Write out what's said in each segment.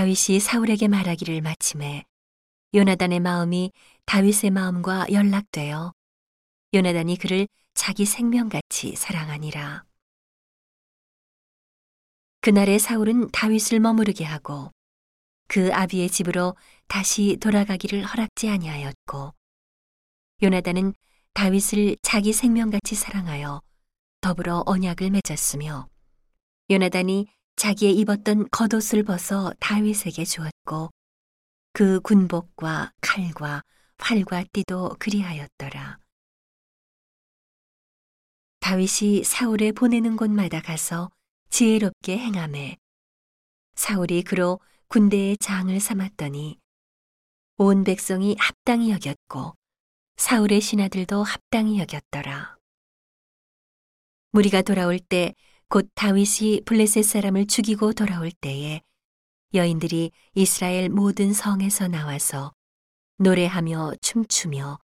다윗이 사울에게 말하기를 마침에 요나단의 마음이 다윗의 마음과 연락되어 요나단이 그를 자기 생명같이 사랑하니라. 그날에 사울은 다윗을 머무르게 하고 그 아비의 집으로 다시 돌아가기를 허락지 아니하였고 요나단은 다윗을 자기 생명같이 사랑하여 더불어 언약을 맺었으며 요나단이 자기의 입었던 겉옷을 벗어 다윗에게 주었고 그 군복과 칼과 활과 띠도 그리하였더라. 다윗이 사울에 보내는 곳마다 가서 지혜롭게 행함에 사울이 그로 군대의 장을 삼았더니 온 백성이 합당히 여겼고 사울의 신하들도 합당히 여겼더라. 무리가 돌아올 때 곧 다윗이 블레셋 사람을 죽이고 돌아올 때에 여인들이 이스라엘 모든 성에서 나와서 노래하며 춤추며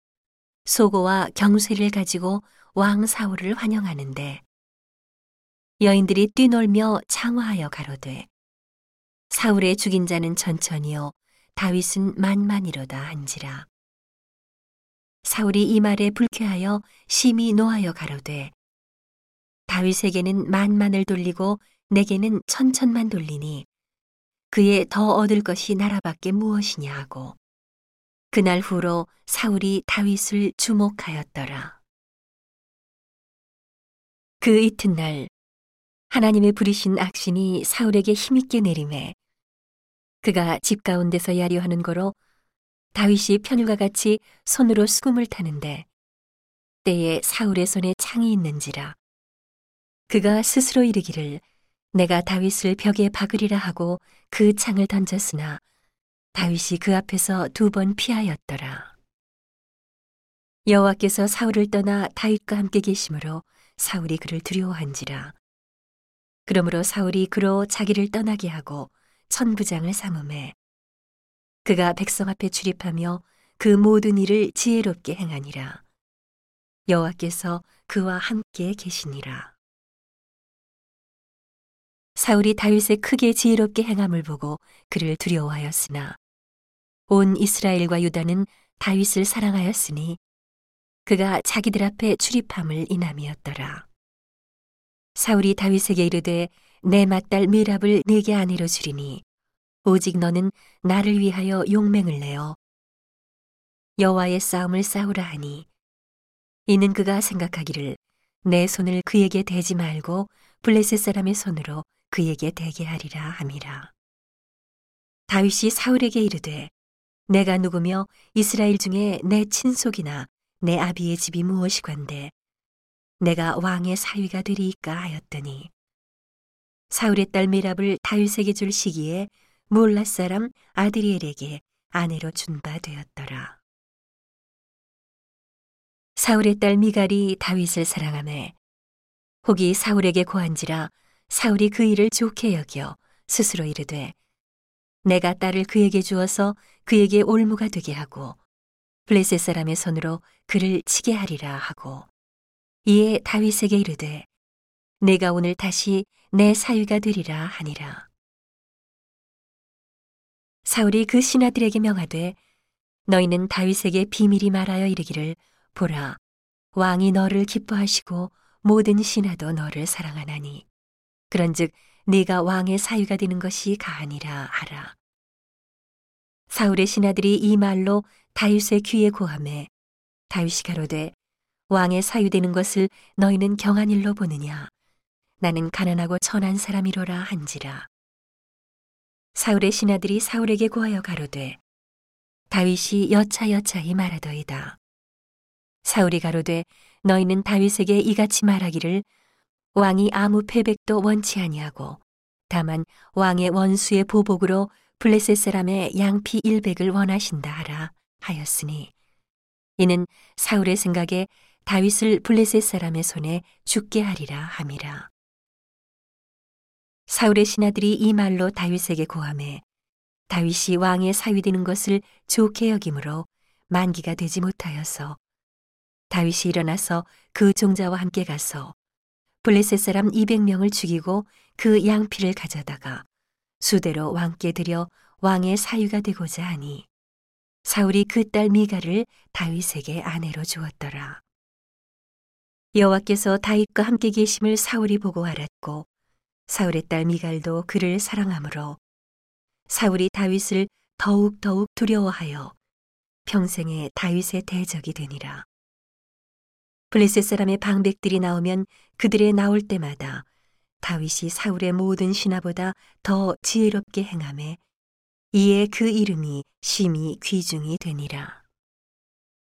소고와 경쇠를 가지고 왕 사울을 환영하는데 여인들이 뛰놀며 창화하여 가로되 사울의 죽인 자는 천천히요 다윗은 만만이로다 한지라. 사울이 이 말에 불쾌하여 심히 노하여 가로되 다윗에게는 만만을 돌리고 내게는 천천만 돌리니 그의 더 얻을 것이 나라밖에 무엇이냐 하고 그날 후로 사울이 다윗을 주목하였더라. 그 이튿날 하나님의 부리신 악신이 사울에게 힘있게 내림에 그가 집 가운데서 야려하는 거로 다윗이 편일과 같이 손으로 수금을 타는데 때에 사울의 손에 창이 있는지라 그가 스스로 이르기를 내가 다윗을 벽에 박으리라 하고 그 창을 던졌으나 다윗이 그 앞에서 두 번 피하였더라. 여호와께서 사울을 떠나 다윗과 함께 계심으로 사울이 그를 두려워한지라. 그러므로 사울이 그로 자기를 떠나게 하고 천부장을 삼음해 그가 백성 앞에 출입하며 그 모든 일을 지혜롭게 행하니라. 여호와께서 그와 함께 계시니라. 사울이 다윗의 크게 지혜롭게 행함을 보고 그를 두려워하였으나 온 이스라엘과 유다는 다윗을 사랑하였으니 그가 자기들 앞에 출입함을 인함이었더라. 사울이 다윗에게 이르되 내 맏딸 미랍을 내게 아내로 주리니 오직 너는 나를 위하여 용맹을 내어 여호와의 싸움을 싸우라 하니 이는 그가 생각하기를 내 손을 그에게 대지 말고 블레셋 사람의 손으로 그에게 대게 하리라 함이라. 다윗이 사울에게 이르되 내가 누구며 이스라엘 중에 내 친속이나 내 아비의 집이 무엇이관데 내가 왕의 사위가 되리이까 하였더니 사울의 딸 미랍을 다윗에게 줄 시기에 몰라 사람 아드리엘에게 아내로 준 바 되었더라. 사울의 딸 미갈이 다윗을 사랑하매 혹이 사울에게 고한지라 사울이 그 일을 좋게 여겨 스스로 이르되 내가 딸을 그에게 주어서 그에게 올무가 되게 하고 블레셋 사람의 손으로 그를 치게 하리라 하고 이에 다윗에게 이르되 내가 오늘 다시 내 사위가 되리라 하니라. 사울이 그 신하들에게 명하되 너희는 다윗에게 비밀이 말하여 이르기를 보라 왕이 너를 기뻐하시고 모든 신하도 너를 사랑하나니 그런즉 네가 왕의 사위가 되는 것이 가하니라 하라. 사울의 신하들이 이 말로 다윗의 귀에 고함해 다윗이 가로되 왕의 사위 되는 것을 너희는 경한 일로 보느냐? 나는 가난하고 천한 사람이로라 한지라. 사울의 신하들이 사울에게 고하여 가로되 다윗이 여차여차히 말하더이다. 사울이 가로되 너희는 다윗에게 이같이 말하기를 왕이 아무 패백도 원치 아니하고 다만 왕의 원수의 보복으로 블레셋 사람의 양피 일백을 원하신다 하라 하였으니 이는 사울의 생각에 다윗을 블레셋 사람의 손에 죽게 하리라 함이라. 사울의 신하들이 이 말로 다윗에게 고함해 다윗이 왕의 사위 되는 것을 좋게 여김으로 만기가 되지 못하여서 다윗이 일어나서 그 종자와 함께 가서 블레셋 사람 200명을 죽이고 그 양피를 가져다가 수대로 왕께 드려 왕의 사유가 되고자 하니 사울이 그 딸 미가를 다윗에게 아내로 주었더라. 여호와께서 다윗과 함께 계심을 사울이 보고 알았고 사울의 딸 미갈도 그를 사랑하므로 사울이 다윗을 더욱 더욱 두려워하여 평생에 다윗의 대적이 되니라. 블레셋 사람의 방백들이 나오면 그들의 나올 때마다 다윗이 사울의 모든 신하보다 더 지혜롭게 행함에 이에 그 이름이 심히 귀중이 되니라.